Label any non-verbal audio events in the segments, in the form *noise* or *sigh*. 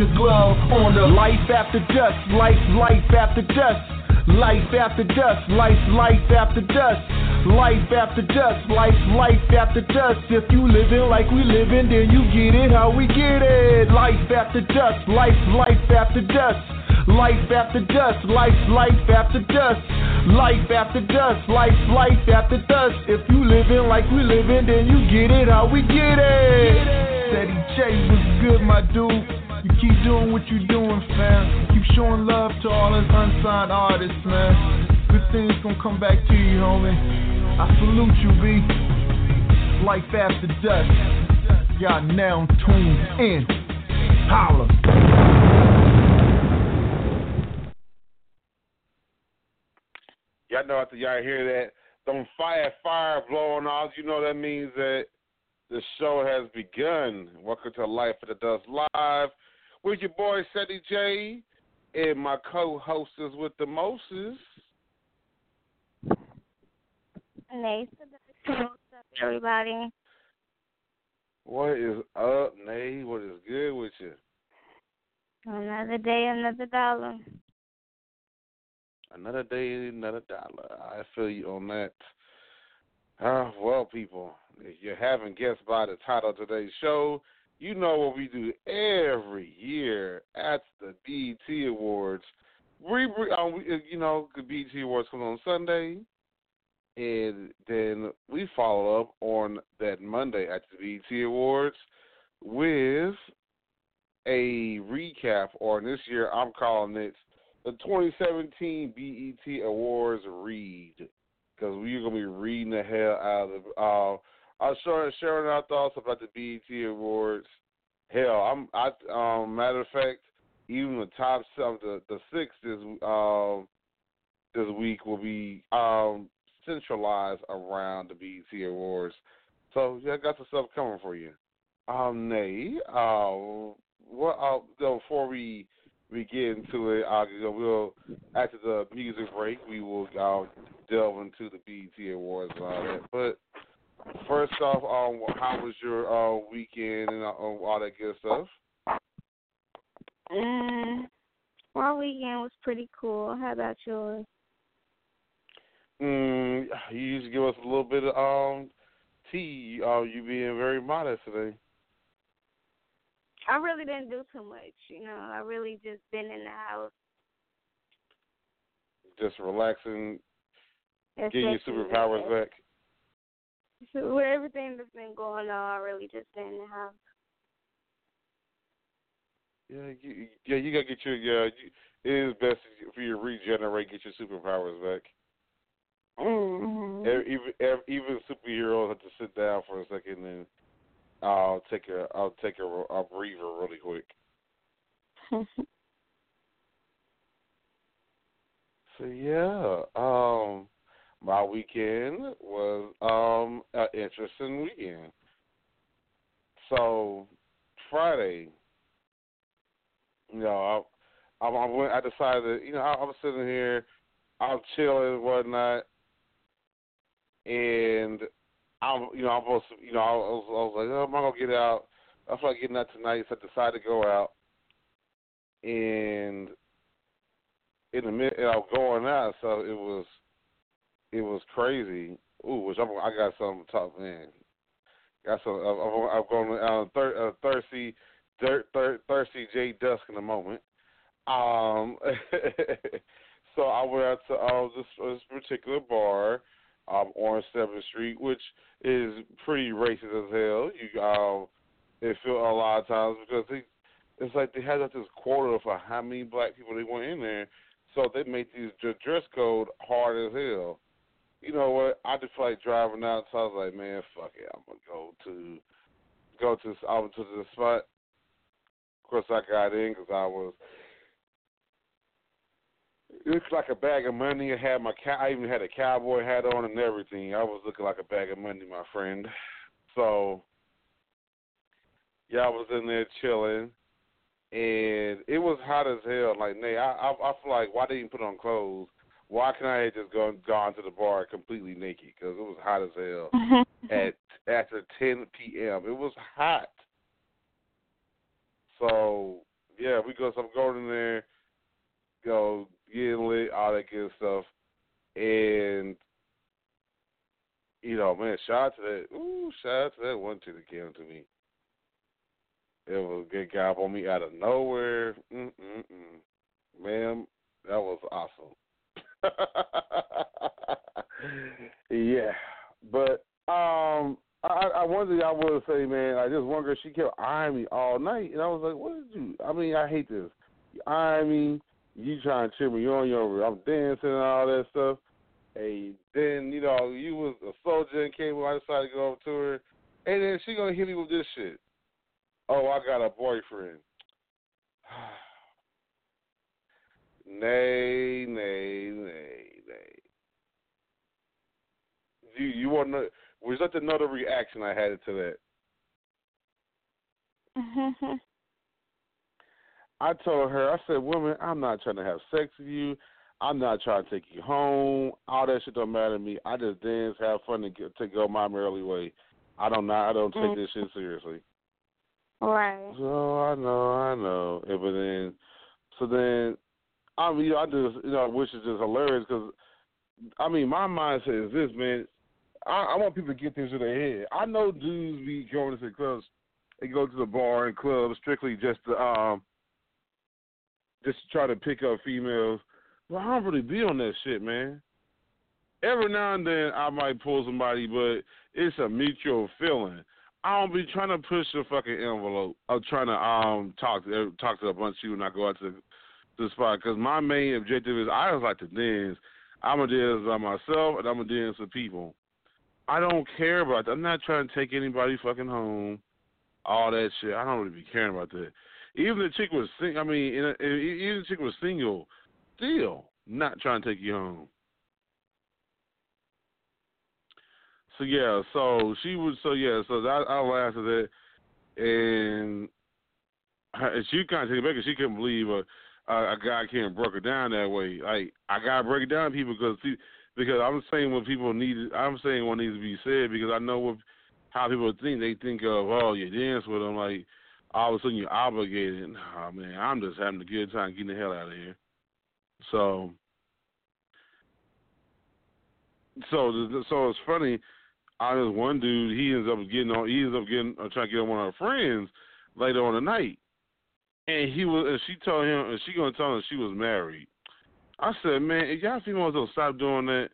a glove on the life after dusk. Life, life after dusk. Life after dusk, life, life after dusk. Life after dusk, life, life after dusk. If you living like we living, then you get it how we get it. Life after dusk, life, life after dusk. Life after dusk, life, life after dusk. Life after dusk, life, life after dusk. If you living like we living, then you get it how we get it. Ceddy J was good, my dude. You keep doing what you're doing, fam. Keep showing love to all us unsigned artists, man. Good things gonna come back to you, homie. I salute you, B. Life after dusk. Y'all now tuned in. Holla. Y'all know after y'all hear that, them fire fire blowing off, you know that means that the show has begun. Welcome to Life After Dusk Live with your boy Ceddy J and my co-hostess with the Moses. Nice. What's up, everybody? What is up, Nay? What is good with you? Another day, another dollar. Another day, another dollar. I feel you on that. Ah, well, people, if you haven't guessed by the title of today's show, you know what we do every year at the BET Awards. We, um, you know, the BET Awards come on Sunday, and then we follow up on that Monday at the BET Awards with a recap, or this year I'm calling it the 2017 BET Awards read because we're gonna be reading the hell out of. Uh, Was sharing, sharing our thoughts about the BET Awards. Hell, I'm. I um, matter of fact, even the top some the the six this um this week will be um centralized around the BET Awards. So yeah, I got some stuff coming for you. Um, Nay, uh, what? Uh, before we we get into it, uh, we'll after the music break, we will uh, delve into the BET Awards and all that. But first off, um, how was your uh, weekend and uh, all that good stuff? Mm, my weekend was pretty cool. How about yours? Mm, you used to give us a little bit of um tea. Uh, you being very modest today. I really didn't do too much, you know. I really just been in the house. Just relaxing, Especially getting your superpowers back. So with everything that's been going on, I really just the house. Yeah, you, yeah, you gotta get your yeah. You, it is best for you to regenerate, get your superpowers back. Mm-hmm. Even even superheroes have to sit down for a second and I'll take a I'll take a, a breather really quick. *laughs* so yeah, um, my weekend was um an interesting weekend. So Friday, you know, I, I, I went. I decided, you know, I, I was sitting here, I'm chilling and whatnot, and I'm, you know, I'm supposed to, you know, I was, I was like, oh, I'm gonna get out. I feel like getting out tonight, so I decided to go out, and in the mid, I was going out, so it was, it was crazy. Ooh, which I'm, I got something to talk, man. Got some. I'm, I'm going uh, thir- uh, thirsty, dirt, thir- thirsty J Dusk in a moment. Um, *laughs* so I went out to uh, this, this particular bar um, on Seventh Street, which is pretty racist as hell. You um, it feel a lot of times because they, it's like they had like this quota for how many black people they want in there, so they make these dress code hard as hell you know what? I just like driving out, so I was like, man, fuck it, I'm gonna go to go to I went to the spot. Of course, I got in because I was. It looked like a bag of money. I had my. I even had a cowboy hat on and everything. I was looking like a bag of money, my friend. So, yeah, I was in there chilling, and it was hot as hell. Like, Nate, I I, I feel like why didn't you put on clothes? Why can I have just gone gone to the bar completely naked? Because it was hot as hell mm-hmm. at after 10 p.m. It was hot. So yeah, we go. So I'm going in there, go getting lit, all that good stuff, and you know, man, shout out to that. Ooh, shout out to that one chick that came to me. It was a good guy on me out of nowhere. Mm-mm-mm. Ma'am, that was awesome. Yeah, but um, I, I thing I will say, man, I just one girl she kept eyeing me all night, and I was like, "What did you?" I mean, I hate this. You eyeing me, you trying to cheer me on, your I'm dancing and all that stuff. Hey, then you know you was a soldier and came. I decided to go up to her, and then she gonna hit me with this shit. Oh, I got a boyfriend. *sighs* Nay, nay, nay, nay. You you want to? Was that another reaction I had to that? *laughs* I told her, I said, "Woman, I'm not trying to have sex with you. I'm not trying to take you home. All that shit don't matter to me. I just dance, have fun, and get, to go my merry way. I don't not. I don't take this shit seriously." Mm. Right. So I know, I know. Yeah, but then, so then I mean, I just you know, which is just hilarious because I mean, my mindset is this, man. I, I want people to get this in their head. I know dudes be going to the clubs, they go to the bar and clubs strictly just to um, just to try to pick up females. But I don't really be on that shit, man. Every now and then I might pull somebody, but it's a mutual feeling. I don't be trying to push the fucking envelope. I'm trying to um talk to talk to a bunch of you when I go out to the spot because my main objective is I just like to dance. I'm gonna dance by myself and I'm gonna dance with people. I don't care about that. I'm not trying to take anybody fucking home. All that shit. I don't really be caring about that. Even the chick was sing. I mean, a, even the chick was single. Still not trying to take you home. So yeah, so she was. So yeah, so that, I laughed at that, and she kind of took it back because she couldn't believe. A, guy can't break it down that way. Like I gotta break it down, people, because see, because I'm saying what people need. I'm saying what needs to be said because I know what how people think. They think of oh, you dance with them like all of a sudden you're obligated. Nah, man, I'm just having a good time getting the hell out of here. So, so, so it's funny. I was one dude. He ends up getting on. He ends up getting uh, trying to get on one of her friends later on the night and he was, and she told him, and she gonna tell him she was married. I said, man, if y'all females don't stop doing that,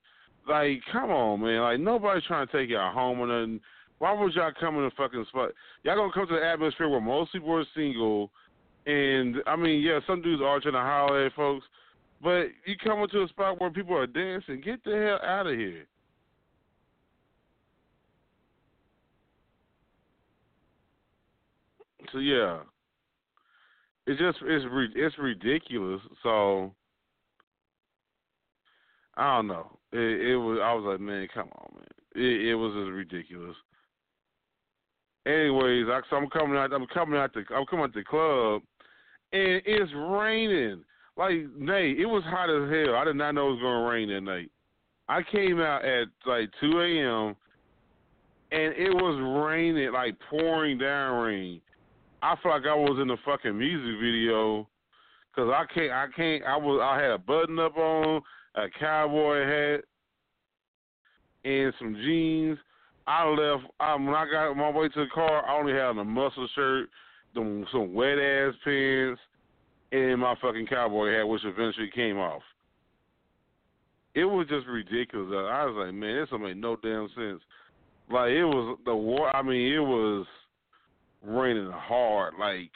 like, come on, man, like nobody's trying to take y'all home or nothing. Why would y'all come in the fucking spot? Y'all gonna come to the atmosphere where most people are single, And I mean, yeah, some dudes are trying to holler at folks, but you come into a spot where people are dancing, get the hell out of here. So yeah, it's just it's it's ridiculous. So I don't know. It, it was I was like, man, come on, man. It, it was just ridiculous. Anyways, I, so I'm coming out. I'm coming out the. I'm coming out the club, and it's raining. Like, Nate, it was hot as hell. I did not know it was gonna rain that night. I came out at like 2 a.m. and it was raining, like pouring down rain. I felt like I was in a fucking music video because I can't. I can't. I was. I had a button up on, a cowboy hat, and some jeans. I left. Um, when I got my way to the car, I only had a muscle shirt, some, some wet ass pants, and my fucking cowboy hat, which eventually came off. It was just ridiculous. I was like, man, this don't make no damn sense. Like it was the war. I mean, it was raining hard, like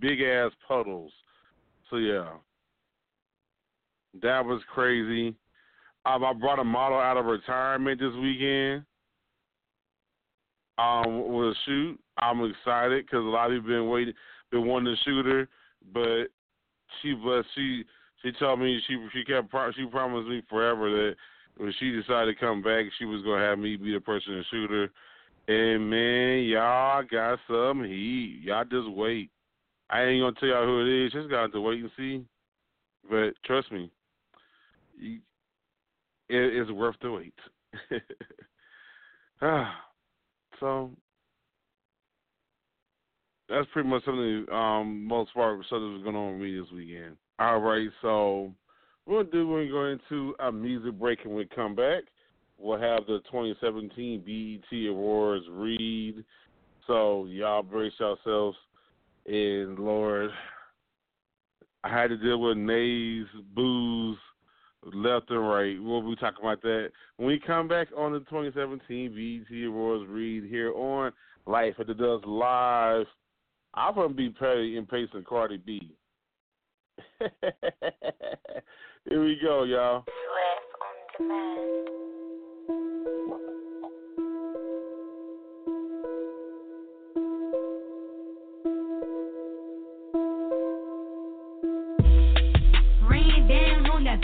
big ass puddles. So yeah, that was crazy. Um, I brought a model out of retirement this weekend. Um, with a shoot. I'm excited because a lot of people been waiting, been wanting to shoot her, but she, but she, she told me she, she kept, she promised me forever that when she decided to come back, she was gonna have me be the person to shoot her and man, y'all got some heat. Y'all just wait. I ain't gonna tell y'all who it is. Just got to wait and see. But trust me, you, it is worth the wait. *laughs* ah, so that's pretty much something. Um, most part of something was going on with me this weekend. All right, so we're gonna do. We're going to go into a music break and we come back we'll have the 2017 BET Awards read. So y'all brace yourselves. And Lord, I had to deal with nays, boos, left and right. We'll be talking about that when we come back on the 2017 BET Awards read here on Life After Dusk Live. I'm gonna be Petty and Pace and Cardi B. *laughs* here we go, y'all.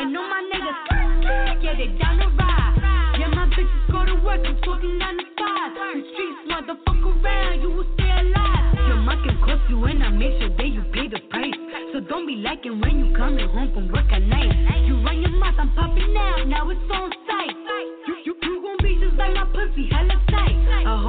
and all my niggas, yeah, they down to ride. Yeah my bitch got to work, fucking none of that. Street motherfucker, you will stay alive. Your mic can cost you and I make sure that you pay the price. So don't be liking when you coming home from work at night. You run your mouth, I miss, they down to ride. Yeah, my bitches go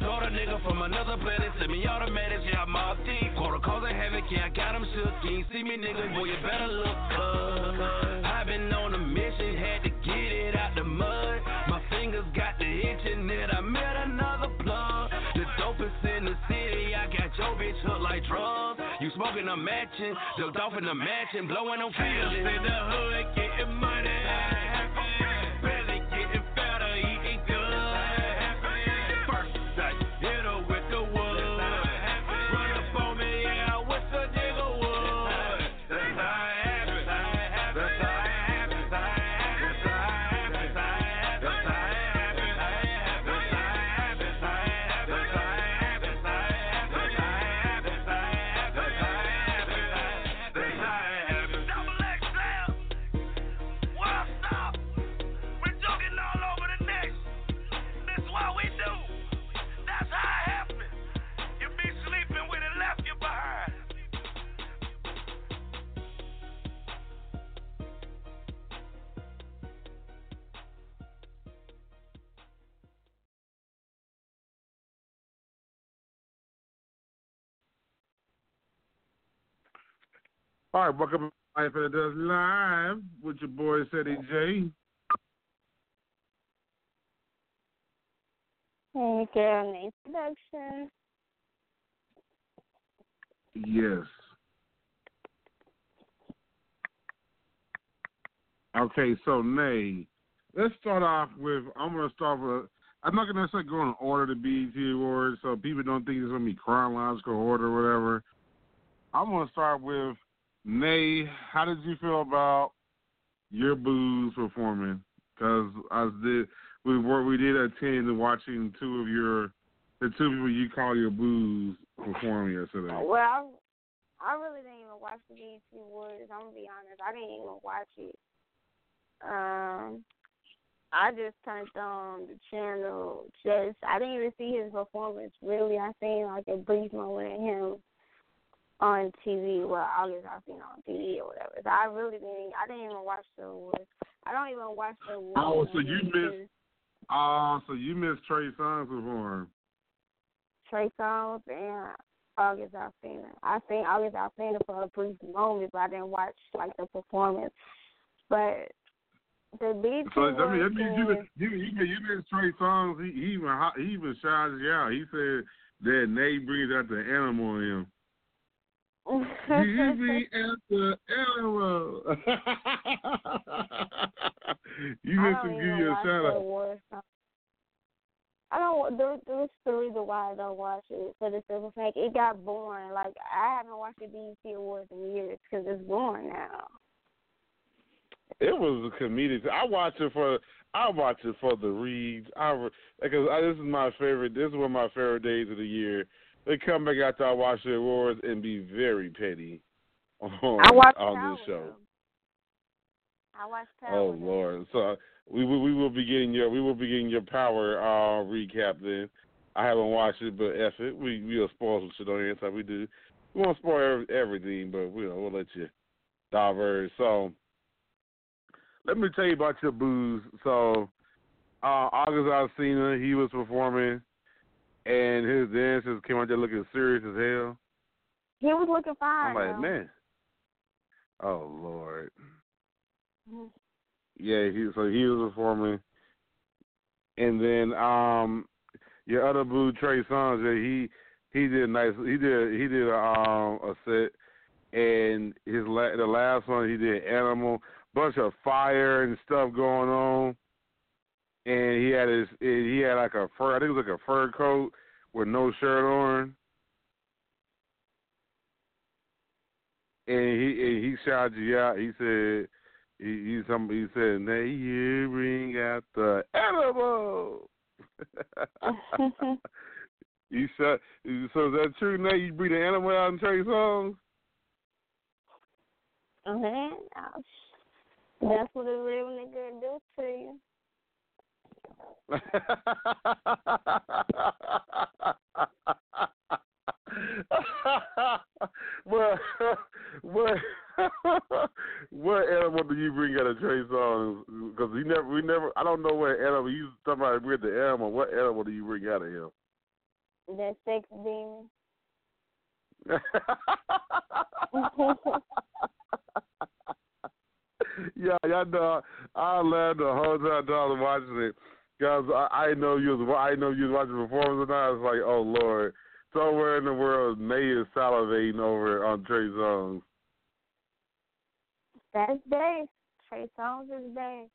Told a nigga from another planet, send me automatics, yeah, I'm off deep. Quarter causing havoc, yeah, I got him shook. You ain't see me, nigga, boy, you better look up. I've been on a mission, had to get it out the mud. My fingers got the itching, that I met another plug. The dopest in the city, I got your bitch hooked like drugs. You smoking, I'm matching, the dolphin, I'm matching, blowing, I'm. In the hood, getting money. All right, welcome to Life After Dusk Live with your boy Ceddy J. Can you on the introduction. Yes. Okay, so Nay, let's start off with. I'm gonna start with. I'm not gonna necessarily go in order to BET Awards, so people don't think it's gonna be chronological order or whatever. I'm gonna start with Nay. How did you feel about your booze performing? Because I did we were we did attend watching two of your the two people you call your booze perform yesterday. Well, I really didn't even watch the BET Awards. I'm gonna be honest. I didn't even watch it. Um, I just turned on the channel. Just I didn't even see his performance. Really, I seen like a brief moment of him on TV. Well, I guess I've seen on TV or whatever. So I really didn't. I didn't even watch the awards. I don't even watch the awards. Oh, oh, so you missed? Oh, so you missed Trey Songz perform. Trey Songz and August Alsina. I seen August Alsina for a brief moment, but I didn't watch like the performance. But the BET So I mean, that Awards means you is- you you you missed Trey Songz. He, he even he even shouted you out. He said that Nate brings out the animal in him. You *laughs* bring out the animal. *laughs* you I missed give you a shout out. I don't. There, there's the reason why I don't watch it for the simple fact it got boring. Like I haven't watched the BET Awards in years because it's boring now. It was a comedic. I watch it for I watch it for the reads. I because this is my favorite. This is one of my favorite days of the year. They come back after I watch the awards and be very petty on, on this show. I watched Power. Oh. Lord! So we will we will be getting your we will be getting your power uh, recap then. I haven't watched it, but F it. We we'll spoil some shit on here. That's how we do. We won't spoil everything, but we'll we'll let you diverge. So let me tell you about your booze. So uh, August Alsina, he was performing, and his dancers came out there looking serious as hell. He was looking fine. I'm like, though. man. Oh Lord. Mhm. Yeah, he so he was performing, and then um your other boo Trey Songz, yeah, he he did nice. He did he did a, um a set, and his la- the last one he did animal, bunch of fire and stuff going on, and he had his he had like a fur I think it was like a fur coat with no shirt on. And he and he shouted you out. He said, he he, some, he said, "Now you bring out the animal." *laughs* you shot. So is that true? Now you bring the animal out and Trey Songz. Oh, okay. That's what a real nigga do to you. *laughs* what what what animal do you bring out of Trey Songz? Because he never, we never. I don't know what animal. You about with the animal. What animal do you bring out of him? The sex demon. *laughs* yeah, y'all know. I laughed the whole time was watching it because I, I know you was I know you was watching the performance and I was like, oh lord, somewhere in the world, May is salivating over on Trey Songz. That's Dave. Trey Songz is Dave.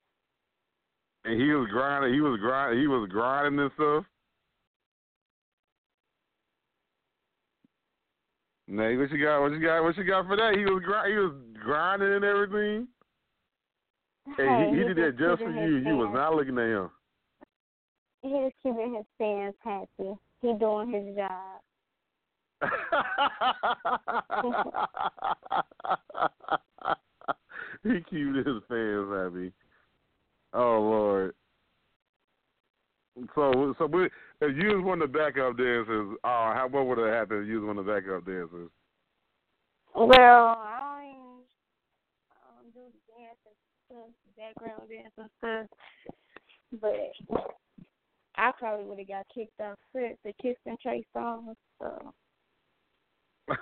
And he was grinding. He was grinding. He was grinding and stuff. Nate, what you got? What you got? What you got for that? He was grind. He was grinding and everything. Hey, he, he he did that just for you. You was not looking at him. He just keeping his fans happy. He doing his job. *laughs* he keeps his fans happy. Oh Lord. So, so we, if you was one of the backup dancers, uh, how what would have happened if you was one of the backup dancers? Well, I don't even um, do the dancing stuff, background dancing stuff, but I probably would have got kicked off first to kiss and Trey Songz. So. *laughs*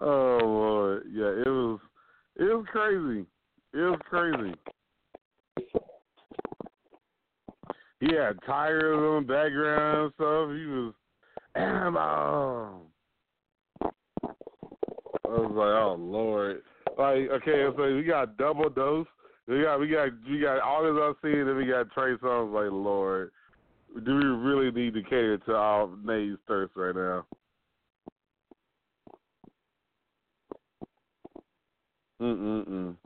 oh Lord, yeah, it was, it was crazy. It was crazy. He had tires on the background and stuff. He was animal. Oh. I was like, oh Lord. Like, okay, so we got double dose. We got we got we got all this I've seen, and we got Trey Songz. Like, Lord. do we really need to cater to our Nays thirst right now? Mm mm mm.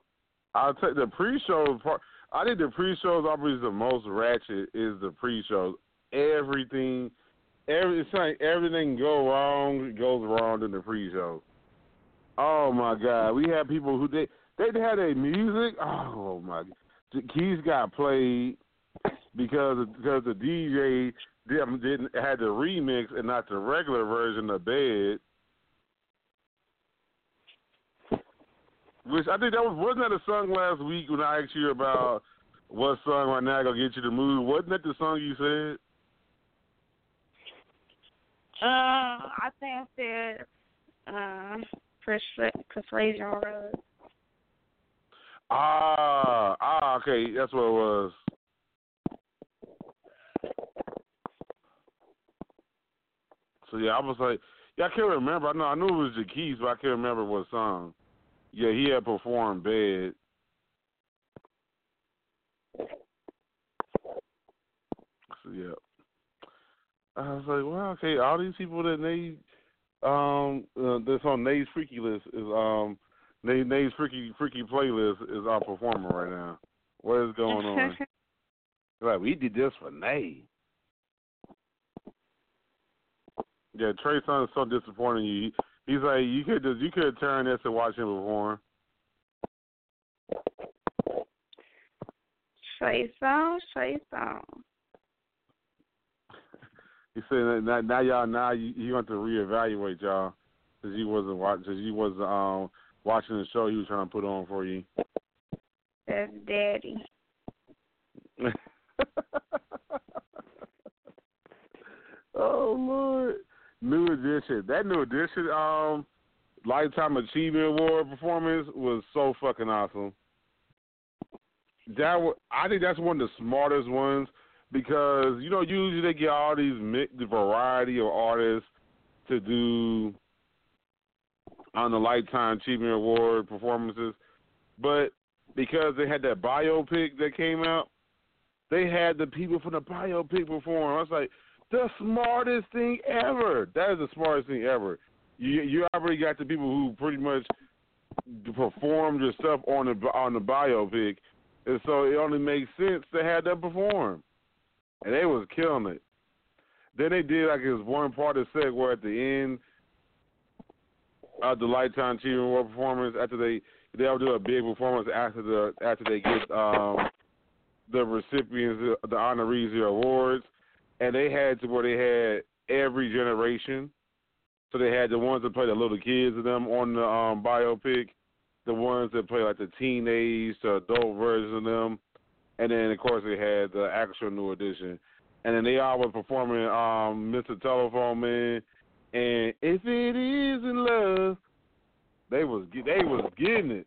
I'll take the pre-show part. I think the pre-shows always the most ratchet is the pre-shows. Everything, every it's like everything go wrong goes wrong in the pre-show. Oh my god, we had people who they they had a music. Oh my, the keys got played because because the DJ didn't, didn't had the remix and not the regular version of Bed. Which I think that was wasn't that a song last week when I asked you about what song right now gonna get you to move? Wasn't that the song you said? Uh, I think I said uh, Persu- Persuasion Road. Ah, ah, okay, that's what it was. So yeah, I was like, yeah, I can't remember. I know I knew it was the keys, but I can't remember what song. Yeah, he had performed bad. So yeah. I was like, well, okay, all these people that they um uh, that's on Nate's freaky list is um Nate Nate's freaky freaky playlist is our performer right now. What is going on? *laughs* like we did this for Nate. Yeah, Trey Songz is so disappointing you. He's like you could just you could turn this and watch him perform. Trey Songz, Trey Songz. *laughs* He said that now, now y'all now you, you want to reevaluate y'all because he wasn't watching because he was um watching the show he was trying to put on for you. That's daddy. *laughs* oh Lord, new edition. That new edition um lifetime achievement award performance was so fucking awesome. That was, I think that's one of the smartest ones because you know usually they get all these mixed variety of artists to do on the Lifetime Achievement Award performances, but because they had that biopic that came out, they had the people from the biopic perform. I was like, the smartest thing ever. That is the smartest thing ever. You you already got the people who pretty much performed your stuff on the on the biopic, and so it only makes sense to have them perform and they was killing it. Then they did like this one part of set where at the end of the Lifetime Achievement Award performance, after they they all do a big performance after the after they get um the recipients the honorees the awards, and they had to where they had every generation. So they had the ones that play the little kids of them on the um biopic, the ones that play like the teenage to adult versions of them, and then of course they had the actual new edition, and then they all were performing um, "Mr. Telephone Man" and "If It Is in Love." They was they was getting it.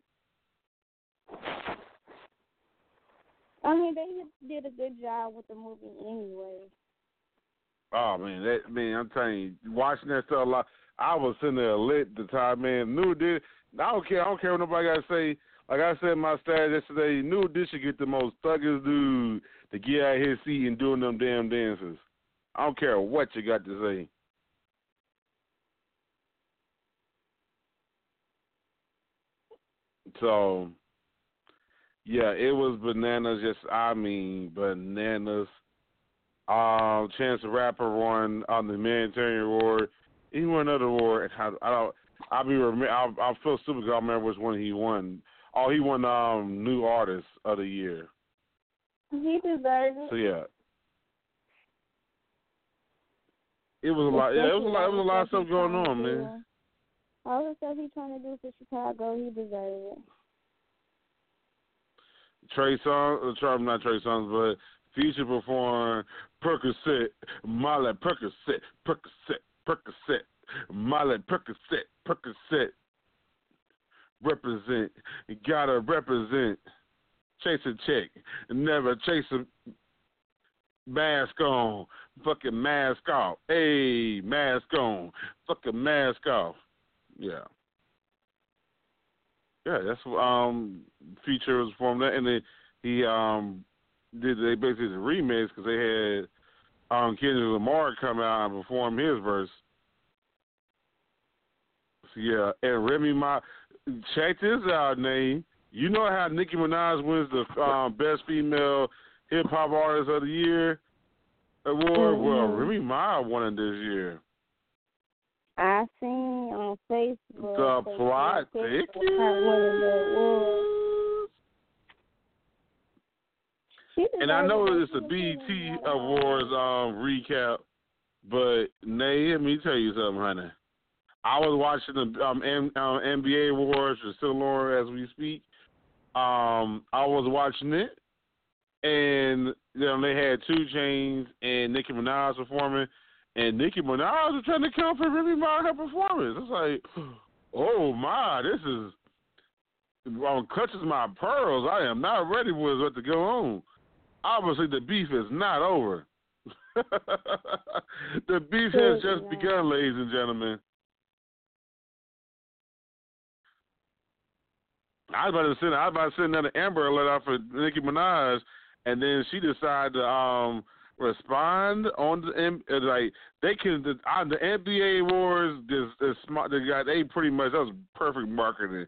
I mean, they did a good job with the movie anyway. Oh man, that man, I'm telling you, watching that stuff a lot. I was sitting there lit the time, man. New did. I don't care. I don't care what nobody got to say. Like I said in my status yesterday, New this should get the most thuggest dude to get out of his seat and doing them damn dances. I don't care what you got to say. So, yeah, it was bananas. Just I mean bananas. Um, Chance the Rapper won on the Humanitarian Award. He won another award. I, I don't. I'll be. Rem- I'll, I'll feel stupid. I remember which one he won. Oh, he won um new artist of the year. He deserves it. So yeah. It was a lot. Yeah, it was a lot. It was a lot of stuff going on, man. All the stuff he's trying to do for Chicago, he deserves it. Trey Songz, uh, not Trey Songz, but Future performed Percocet, Molly Percocet, Percocet, Percocet, Molly Percocet, Percocet. Represent, gotta represent. Chase a check, never chase a mask on, fucking mask off. Hey, mask on, fucking mask off. Yeah. Yeah, that's um feature was from that, and then he um did they basically did a remix because they had um, Kendrick Lamar come out and perform his verse. So, yeah, and Remy Ma, check this out, name. You know how Nicki Minaj wins the um, best female hip hop artist of the year award? Mhm. Well, Remy Ma won it this year. I seen on Facebook. The plot thickens. Kendrick had one of the awards. She And I know it. it's a BET. Awards um recap, but Nay, let me tell you something, honey. I was watching the um, M- um NBA Awards, is still on as we speak. Um, I was watching it, and you know they had 2 Chainz and Nicki Minaj performing, and Nicki Minaj was trying to come for Remy Ma her performance. It's like, oh my, this is um, clutches my pearls. I am not ready for what to go on. Obviously, the beef is not over. *laughs* the beef has just begun, ladies and gentlemen. I was about to send I was about to send another Amber alert out for Nicki Minaj, and then she decided to um respond on the like they can on the NBA awards. This smart they got they pretty much that was perfect marketing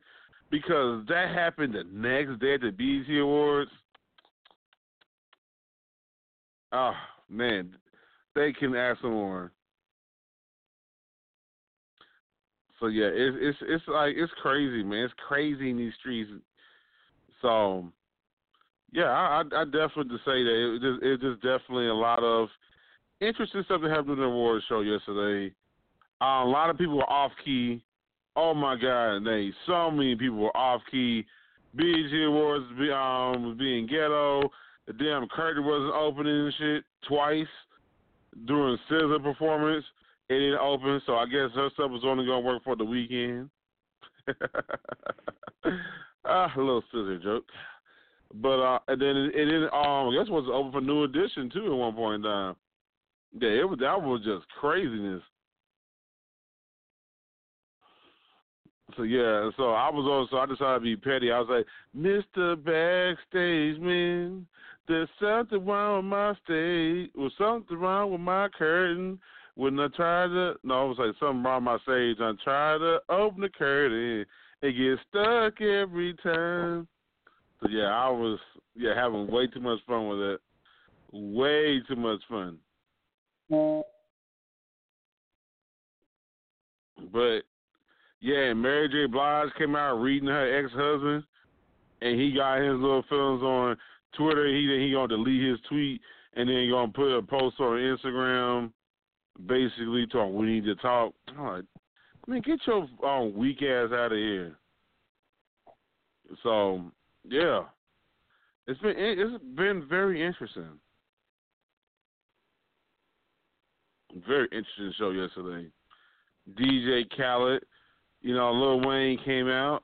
because that happened the next day at the BET Awards. Oh man, they can ask more. So yeah, it's it's it's like it's crazy, man. It's crazy in these streets. So yeah, I I, definitely say that it just it just definitely a lot of interesting stuff that happened in the awards show yesterday. Uh, a lot of people were off key. Oh my God, they so many people were off key. BET Awards be, um was being ghetto. The damn curtain wasn't opening and shit twice during SZA performance. It didn't open, so I guess her stuff was only gonna work for the weekend. *laughs* ah, a little scissor joke. But uh, and then it, it. Um, I guess was open for New Edition too at one point in time. Yeah, it was that was just craziness. So yeah, so I was on. So I decided to be petty. I was like, Mister Backstage Man, there's something wrong with my stage. Was something wrong with my curtain? When I tried to, no, I was like something wrong with my stage. I try to open the curtain, it gets stuck every time. So yeah, I was yeah having way too much fun with it. Way too much fun. But yeah, Mary J. Blige came out reading her ex husband, and he got his little feelings on Twitter. He he gonna delete his tweet, and then he gonna put a post on Instagram, basically talking we need to talk. I'm like, man, get your um, weak ass out of here. So yeah, it's been it's been very interesting. Very interesting show yesterday. DJ Khaled, you know, Lil Wayne came out.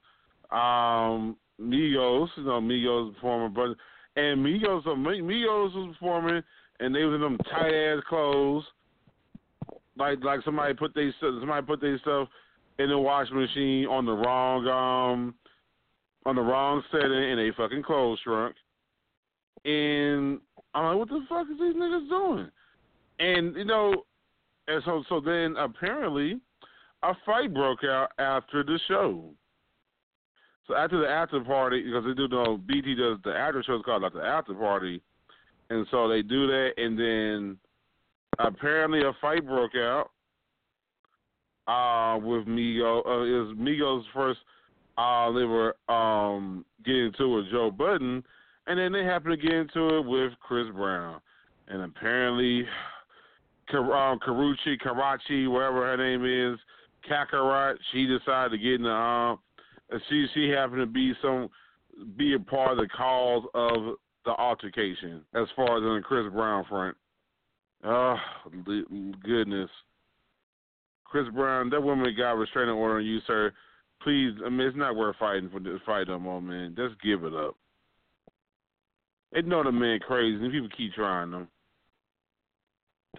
Um, Migos, you know, Migos performing, but and Migos, so Migos was performing, and they was in them tight ass clothes, like like somebody put they somebody put their stuff in the washing machine on the wrong um on the wrong setting in a fucking clothes trunk, and I'm like, what the fuck is these niggas doing? And you know, and so so then apparently a fight broke out after the show. So after the after party, because they do know BT does the after show is called like the after party, and so they do that, and then apparently a fight broke out uh, with Migo. Uh, was Migos first. Uh, they were um, getting into it with Joe Budden, and then they happened to get into it with Chris Brown, and apparently. Um, Karrueche, Karachi, whatever her name is, Kakarot. She decided to get in the um, she she happened to be some be a part of the cause of the altercation as far as on the Chris Brown front. Oh goodness, Chris Brown, that woman got restraining order on you, sir. Please, I mean it's not worth fighting for this fight no more, man. Just give it up. They know the man crazy, and people keep trying them.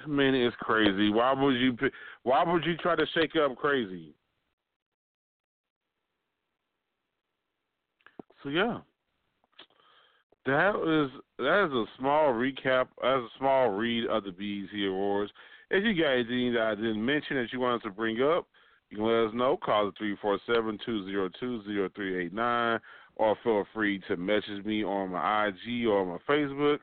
Man is crazy. Why would you? Why would you try to shake up crazy? So yeah, that was that is a small recap. That's a small read of the BET Awards. If you got anything that I didn't mention that you wanted to bring up, you can let us know. Call the three four seven two zero two zero three eight nine, or feel free to message me on my IG or my Facebook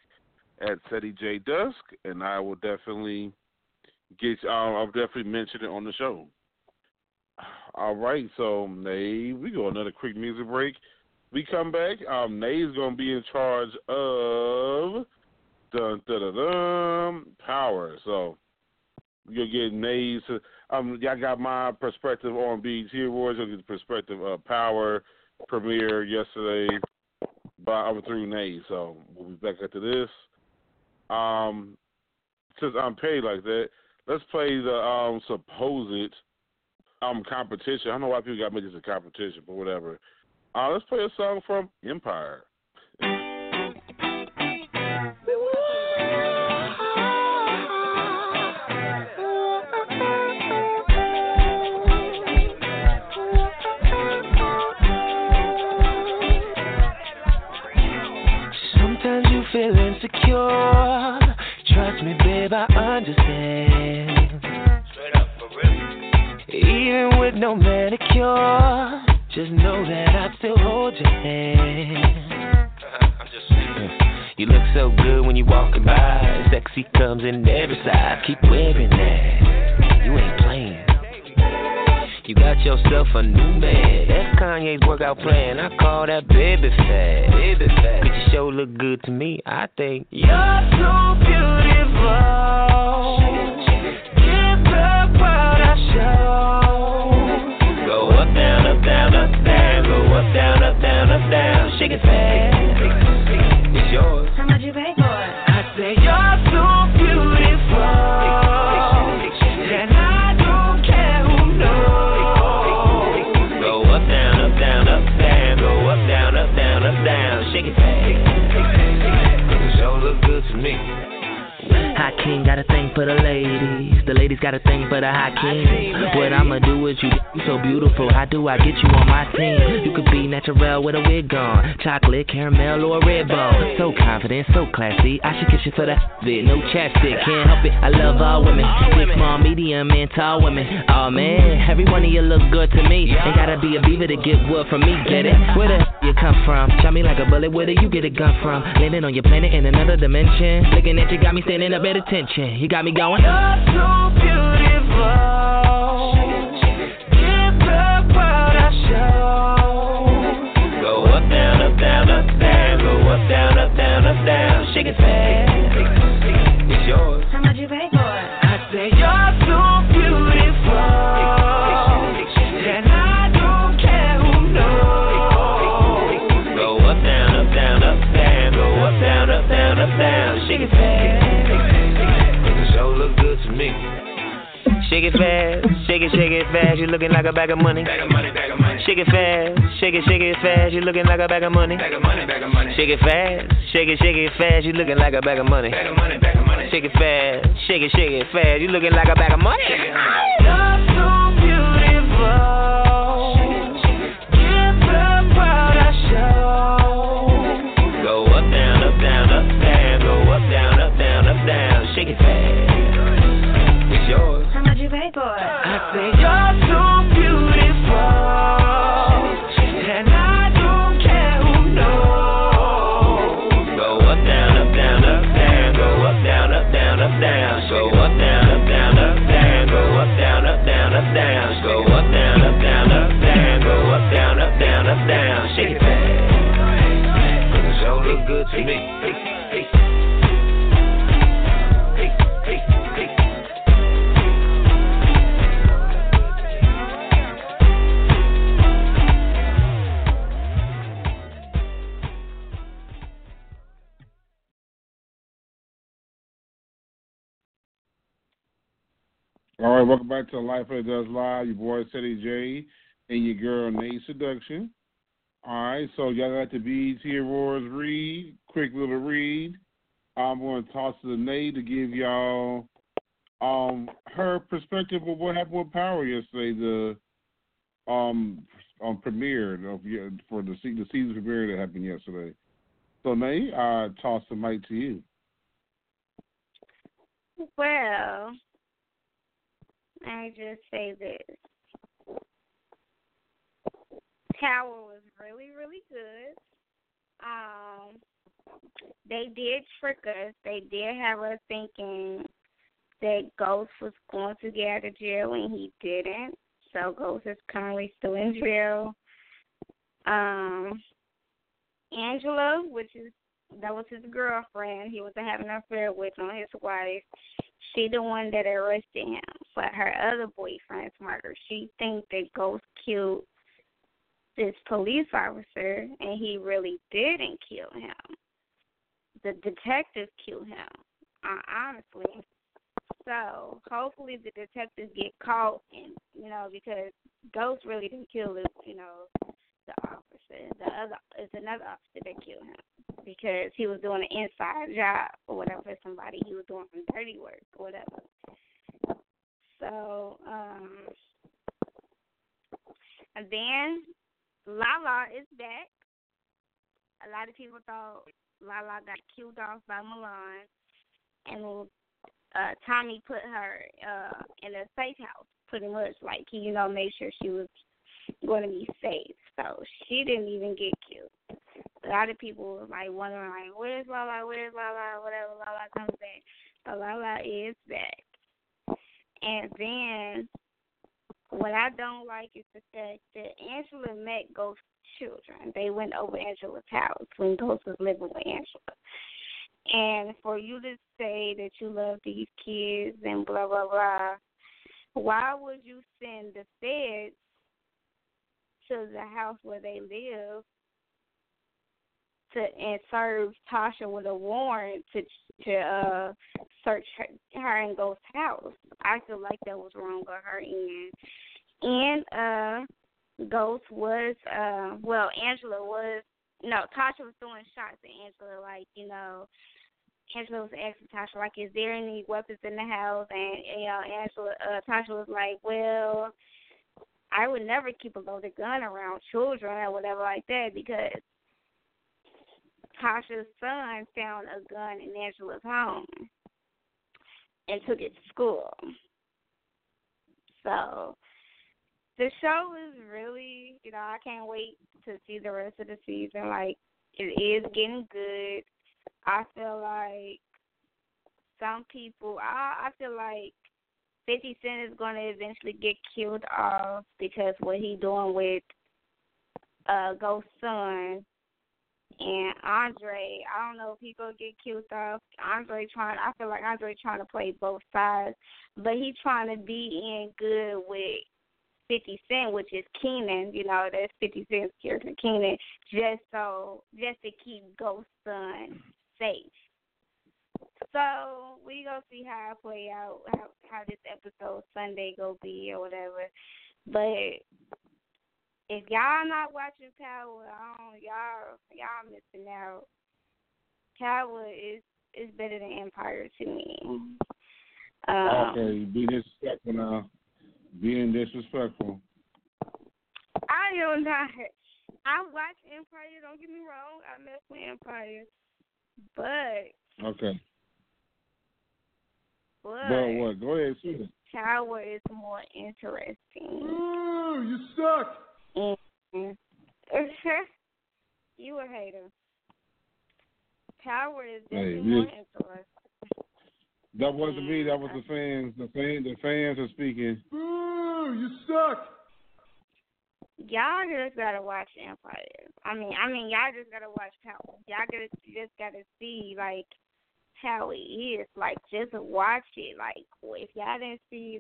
at Ceddy J Dusk, and I will definitely get. Uh, I'll definitely mention it on the show. All right, so Nay, we go another quick music break. We come back. Um, Nay's gonna be in charge of dun, dun, dun, dun, power. So you'll get Nay's. Um, y'all got my perspective on BET Awards. The perspective of Power premiere yesterday by um, through Nay. So we'll be back after this. Um, since I'm paid like that, let's play the um supposed um competition. I don't know why people got me this a competition, but whatever. Uh, let's play a song from Empire. Insecure. Trust me, babe, I understand. Even with no manicure, just know that I still hold your hand. You look so good when you walking by. Sexy comes in every size. Keep wearing that. You got yourself a new man. That's Kanye's workout plan. I call that baby fat. Baby fat. But you sure look good to me. I think you're so beautiful. Give the world a show. Go up, down, up, down, up, down. Go up, down, up, down, up, down. Shake it fast. It's yours. Ladies got a thing for the high king. What I'ma do is you you so beautiful. How do I get you on my team? You could be natural with a wig on, chocolate, caramel, or a red bone. So confident, so classy. I should kiss you for that bit. No chapstick, can't help it. I love all women, big, small, medium, and tall women. Oh man, every one of you look good to me. Ain't gotta be a beaver to get wood from me. Get it? Where the you come from? Shot me like a bullet. Where did you get a gun from? Landing on your planet in another dimension. Looking at you got me standing up at attention. You got me going. You're so beautiful. Give the world a show. Go up, down, up, down, up, down. Up, down. Shake it fast. It's yours. Shake it fast, shake it, shake it fast. You looking like a bag of money. Bag of money, bag of money. Shake it fast, shake it, shake it fast. You looking like a bag of money. Bag of money, bag of money. Shake it fast, shake it, shake it fast. You looking like a bag of money. Bag of money, bag of money. Shake it fast, shake it, shake it fast. You looking like a bag of money. You're so welcome back to Life After Dusk Live. Your boy Ceddy J and your girl Nay Seduction. All right, so y'all got the BET Awards read, quick little read. I'm going to toss to Nay to give y'all um her perspective of what happened with Power yesterday. The um on premiere of for the the season premiere that happened yesterday. So Nay, I toss the mic to you. Well, I just say this. Power was really, really good. Um, they did trick us. They did have us thinking that Ghost was going to get out of jail, and he didn't. So Ghost is currently still in jail. Um, Angela, which is that was his girlfriend. He was having an affair with on his wife. She the one that arrested him for her other boyfriend's murder. She think that Ghost killed this police officer, and he really didn't kill him. The detective killed him. Uh, honestly. So hopefully the detectives get caught, and you know because Ghost really didn't kill the you know the officer. The other it's another officer that killed him because he was doing an inside job or whatever somebody. He was doing some dirty work or whatever. So um, and then Lala is back. A lot of people thought Lala got killed off by Milan, and uh Tommy put her uh in a safe house, pretty much like he, you know, made sure she was going to be safe. So she didn't even get killed. A lot of people were like wondering, like, where's Lala? Where's Lala? Whatever Lala comes back, but Lala is back. And then what I don't like is the fact that Angela met Ghost's children. They went over Angela's house when Ghost was living with Angela. And for you to say that you love these kids and blah blah blah, why would you send the feds to the house where they live to and serve Tasha with a warrant to to uh search her, her and Ghost's house. I feel like that was wrong on her end. And uh Ghost was uh well Angela was no, Tasha was throwing shots at Angela like, you know, Angela was asking Tasha like, is there any weapons in the house? And you know, Angela, uh, Tasha was like, well, I would never keep a loaded gun around children or whatever like that because Tasha's son found a gun in Angela's home and took it to school. So the show is really, you know, I can't wait to see the rest of the season. Like it is getting good. I feel like some people, I I feel like Fifty Cent is going to eventually get killed off because what he doing with uh Ghost Son and Andre. I don't know if he gonna get killed off. Andre trying. I feel like Andre trying to play both sides, but he trying to be in good with Fifty Cent, which is Kanan. You know, that's Fifty Cent's character Kanan, just so just to keep Ghost Son safe. So we gonna see how it play out, how how this episode Sunday go be or whatever. But if y'all not watching Power, I don't, y'all y'all missing out. Power is is better than Empire to me. Um, okay, be disrespectful now. Being disrespectful. I am not. I watch Empire. Don't get me wrong. I mess with Empire, but Okay. but But what? Go ahead, shoot it. Power is more interesting. Ooh, you suck. You a hater. Power is Hey, definitely more you- interesting. That wasn't me. That was the fans. The fans. The fans are speaking. Ooh, you suck. Y'all just gotta watch Empire. I mean, I mean, y'all just gotta watch Power. Y'all gotta just gotta see like how it is. Like, just watch it. Like, if y'all didn't see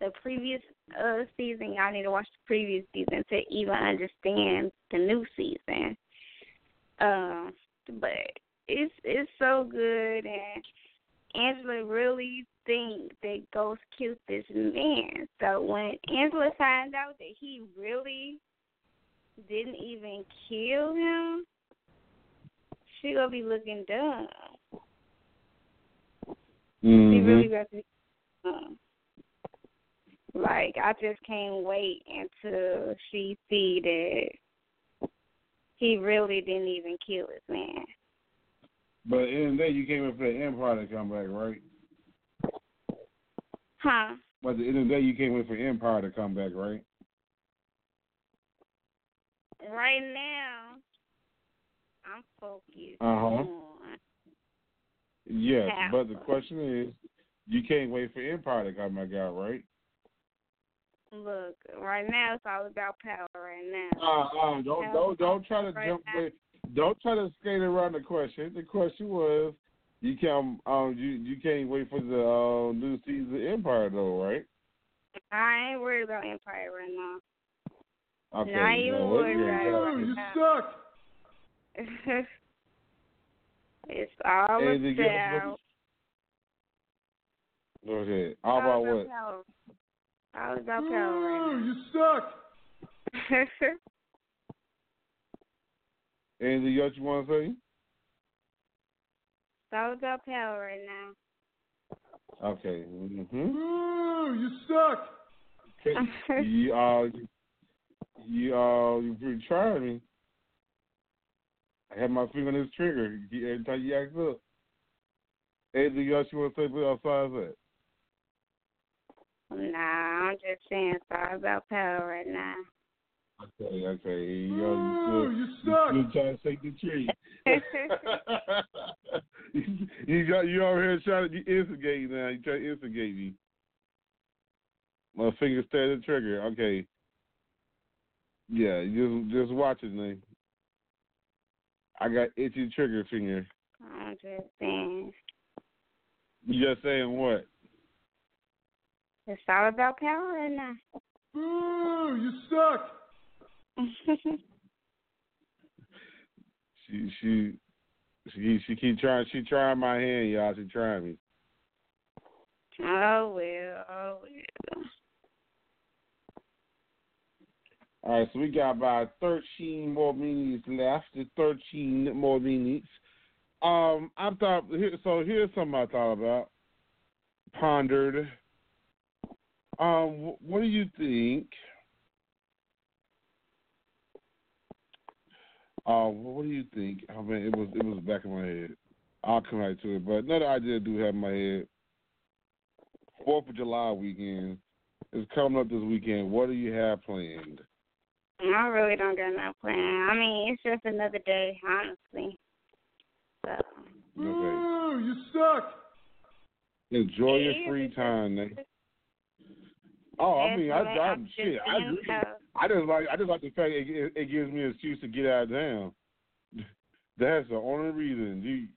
the previous uh season, y'all need to watch the previous season to even understand the new season. Um, but it's it's so good, and Angela really think that Ghost killed this man. So when Angela finds out that he really didn't even kill him, she gonna be looking dumb. She Mm-hmm. really got to be dumb. Like I just can't wait until she see that he really didn't even kill his man. But at the end of the day, you came in for the Empire to come back, right? Huh? But at the end of the day, you came in for Empire to come back, right? Right now, I'm focused uh-huh. on Yes, Yeah. but the question is, you can't wait for Empire to come back out, right? Look. Right now, it's all about power. Right now. Uh, uh, don't don't don't try to Right jump. now. Don't try to skate around the question. The question was, you can't um you you can't wait for the uh, new season of Empire though, right? I ain't worried about Empire right now. Okay. Not even well, worried yeah, about You suck. *laughs* it's all Hey, did you- about. Go ahead. How about what? Power. All about power right now. You suck. *laughs* Anything else you want to say? All about power right now. Okay. Mm-hmm. *laughs* you suck. *laughs* you uh you uh you trying me. I have my finger on this trigger every time you act up. Anything else you want to say outside that? Nah, I'm just saying it's all about power right now. Okay, okay. You, know, you, still, you, still trying to take the tree. *laughs* *laughs* you, you got you over here trying to you instigate now. You try to instigate me. My finger stay the trigger. Okay. Yeah, just just watch it, man. I got itchy trigger finger. I'm just saying You just saying what? It's all about power right now. Ooh, you suck. *laughs* She she she she keep trying. She trying my hand, y'all. She trying me. oh well, oh well. All right, so we got about 13 more minutes left. 13 more minutes. Um, I thought here, so. Here's something I thought about, pondered. Um, what do you think? Uh, what do you think? I mean, it was it was back in my head. I'll come right to it, but another idea I do have in my head. Fourth of July weekend is coming up this weekend. What do you have planned? I really don't got no plan. I mean, it's just another day, honestly. So Okay. you suck. Enjoy your free time, Nay. Oh, I mean, I. I I'm shit. I, I just like, I just like the fact it, it, it gives me an excuse to get out of town. *laughs* That's the only reason. You,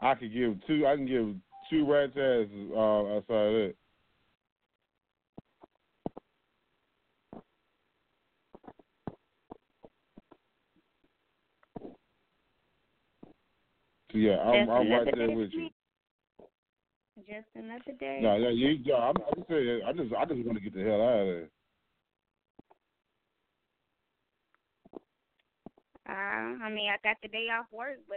I could give two. I can give two rats asses uh, outside of that. So yeah, I'm, I'm right there with you. Just another day. No, yeah, you, yeah, I'm, I'm just saying, I just, I just want to get the hell out of there. Uh, I mean, I got the day off work, but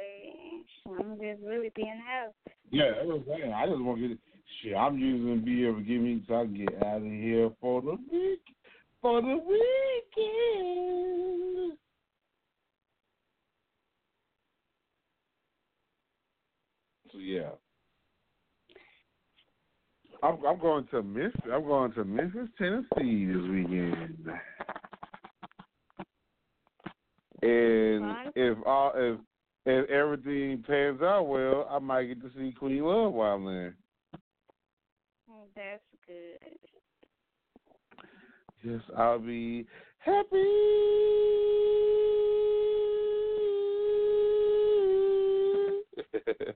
I'm just really being house. Yeah, that's what I'm saying. I just want to get shit. I'm using be able to get me so I can get out of here for the week, for the weekend. So yeah, I'm I'm going to Memphis. I'm going to Memphis, Tennessee this weekend. And if all if if everything pans out well, I might get to see Queen Love while I'm there. Oh, That's good. Yes, I'll be happy. *laughs*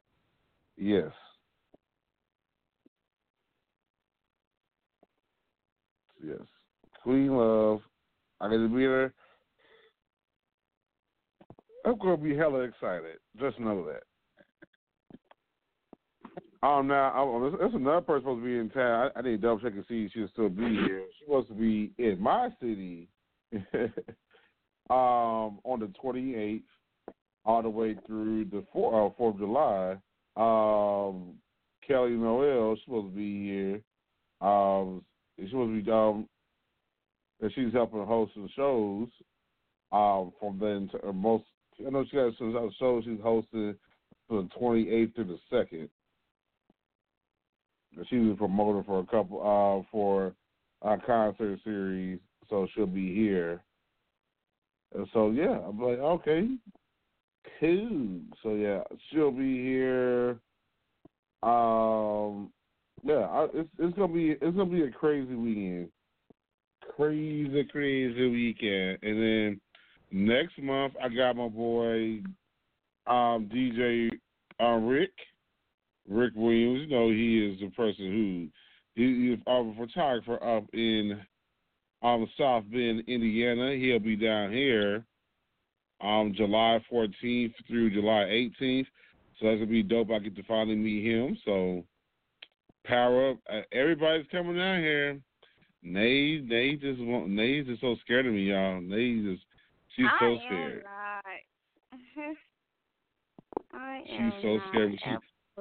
Yes. Queen Love. I got to be there. I'm gonna be hella excited. Just know that. Um, now I'm, there's another person supposed to be in town. I, I need to double check and see if she'll still be here. She's supposed to be in my city, *laughs* um, on the 28th, all the way through the 4th, uh, 4th of July. Um, Kelly Noel, she's supposed to be here. Um, she's supposed to be um, and she's helping host some shows. Um, from then to uh, most I know she has some other shows she's hosting from the 28th to the second. She was a promoter for a couple uh for a concert series, so she'll be here. And so yeah, I'm like, okay, cool. So yeah, she'll be here. Um, yeah, I, it's it's gonna be it's gonna be a crazy weekend, crazy crazy weekend, and then next month I got my boy, um, DJ uh, Rick, Rick Williams. You know he is the person who he a photographer up in um South Bend, Indiana. He'll be down here um July 14th through July 18th. So that's gonna be dope. I get to finally meet him. So power up. Uh, everybody's coming down here. Nay, Nay just want. Nay's just so scared of me, y'all. Nay just she's I so am scared. not. *laughs* I She's am so not scared. She,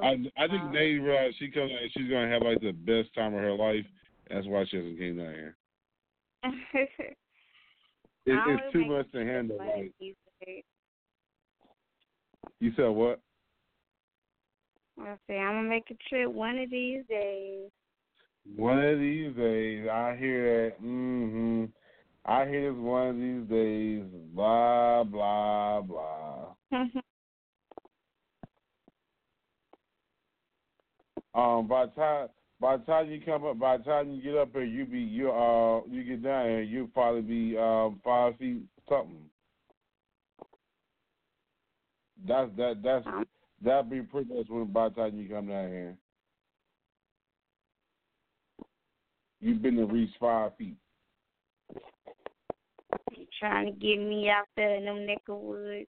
I I think Nay realized she comes out, she's gonna have like the best time of her life. That's why she hasn't came down here. *laughs* It, it's too much to handle. Like you said, what? I say I'm gonna make a trip one of these days. One of these days, I hear that. Mm-hmm. I hear this one of these days. Blah blah blah. Um, by the time by the time you come up, by the time you get up here, you be you uh you get down here, you'll probably be um five feet something. That's that that's that'd be pretty much when by the time you come down here. You've been to reach five feet. You trying to get me out there in them neck of woods.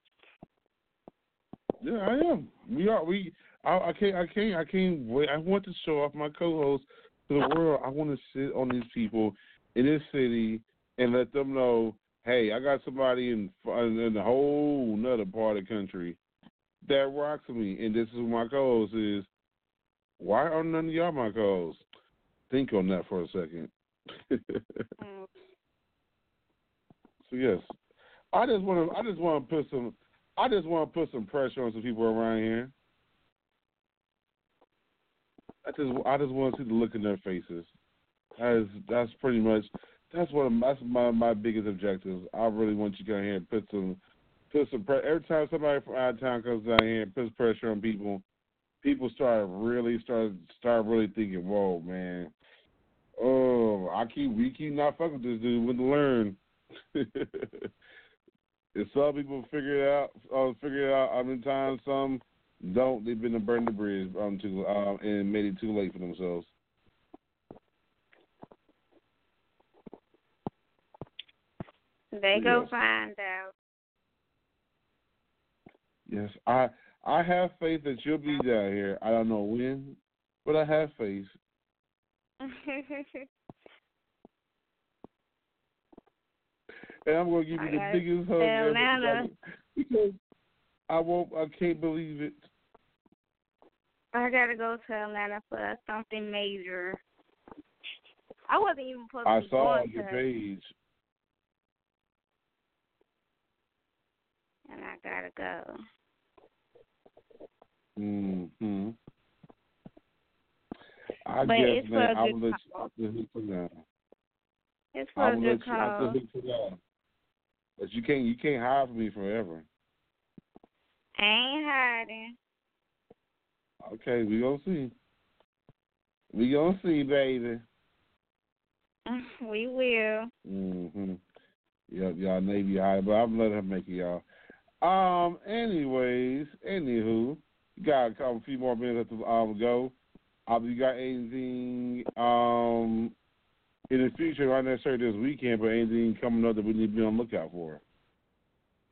Yeah, I am. We are. We. I, I can't. I can't. I can't wait. I want to show off my co-host to the world. I want to sit on these people in this city and let them know, hey, I got somebody in in the whole another part of the country that rocks with me, and this is who my co-host is. Why are none of y'all my co-hosts? Think on that for a second. Mm. *laughs* So yes, I just want to. I just want to put some. I just want to put some pressure on some people around here. I just. I just want to see the look in their faces. That's that's pretty much. That's one of that's my my biggest objectives. I really want you to come here and put some put some pressure. every time somebody from out of town comes down here and puts pressure on people, people start really start start really thinking, whoa man, oh I keep we keep not fucking with this dude. When to learn. *laughs* if some people figure it out, uh, figure it out. I mean, time some don't. They've been to burn the bridge um, too, um, and made it too late for themselves. They go Yes. find out. Yes, I I have faith that you'll be down here. I don't know when, but I have faith. And I'm gonna give I you the biggest hug ever because I won't. I can't believe it. I gotta go to Atlanta for something major. I wasn't even supposed to I saw going your to, page. and I gotta go. Mm-hmm. I But guess, it's for man, a I good cause. you have to hook for now. It's for a will good let you have to cause. for now. But you can't. You can't hide from me forever. I ain't hiding. Okay, we gonna see. We gonna see, baby. *laughs* We will. Mm-hmm. Yep, y'all Navy high, but I'm letting her make it, y'all. Um. Anyways, anywho, you got a couple, few more minutes to um go. Um, you got anything um in the future? Not necessarily this weekend, but anything coming up that we need to be on the lookout for?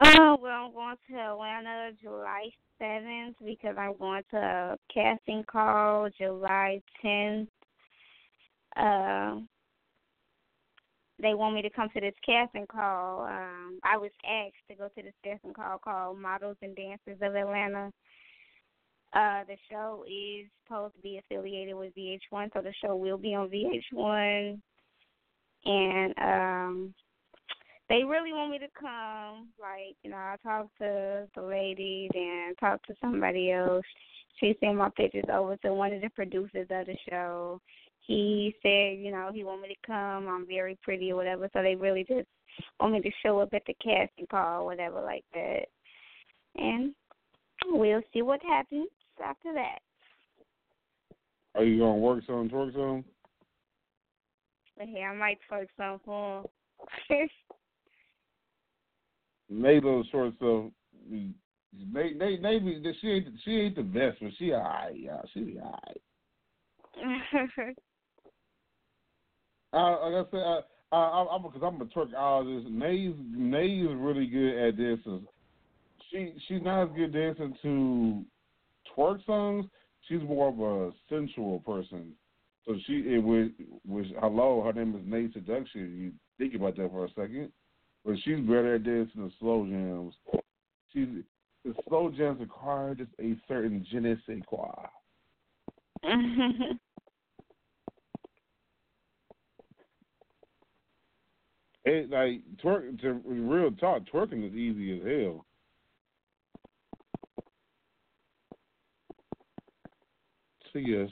Oh well, I'm going to Atlanta July seventh because I'm going to a casting call July tenth. Uh, they want me to come to this casting call. Um, I was asked to go to this casting call called Models and Dancers of Atlanta. Uh, the show is supposed to be affiliated with VH1, so the show will be on VH1. And um, they really want me to come. Like, you know, I talked to the ladies and talked to somebody else. She sent my pictures over to one of the producers of the show. He said, you know, he want me to come. I'm very pretty or whatever. So they really just want me to show up at the casting call or whatever like that. And we'll see what happens after that. Are you gonna work some, twerk some? Hey, I might twerk some for him. *laughs* Nate little short stuff. Nate, Nate, Nate, she ain't she ain't the best, but she alright, y'all. She be alright. uh, *laughs* like I said, I, I, I, I'm because I'm a twerk all this. Nay's Nay is really good at this. She she's not as good dancing to twerk songs. She's more of a sensual person. So she it was was hello. Her name is Nay Seduction. You think about that for a second, but she's better at dancing the slow jams. She's the slow jams require just a certain je ne sais quoi. *laughs* it like twerk to real talk, twerking is easy as hell. So yes.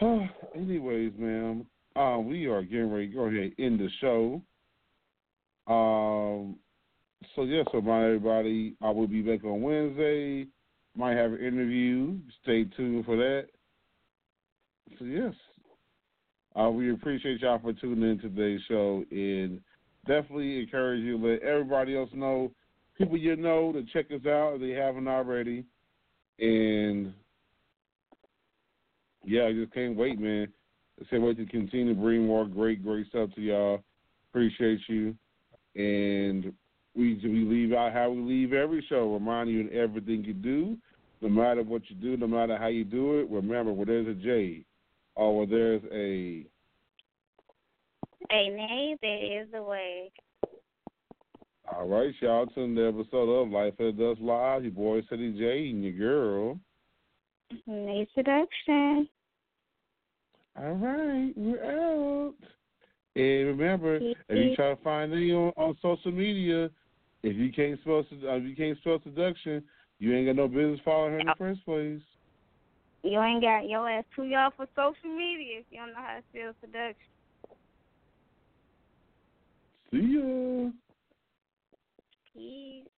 *sighs* Anyways, ma'am, uh, we are getting ready to go ahead and end the show. Um, so yes, my everybody, I will be back on Wednesday. Might have an interview. Stay tuned for that. So yes, uh, we appreciate y'all for tuning in today's show, and definitely encourage you let everybody else know, people you know, to check us out if they haven't already. And yeah, I just can't wait, man. I can't wait to continue to bring more great, great stuff to y'all. Appreciate you. And we we leave out how we leave every show, remind you in everything you do, no matter what you do, no matter how you do it, remember where there's a J or where there's a a nay, there is a way. All right, y'all tuned the episode of Life After Dusk Live. Your boy Ceddy J and your girl. Nay seduction. All right, we're out. And remember, if you try to find me on, on social media, if you can't spell uh, if you can't spell seduction, you ain't got no business following her in the first place. You ain't got your ass too y'all for social media if you don't know how to spell seduction. See ya. Peace.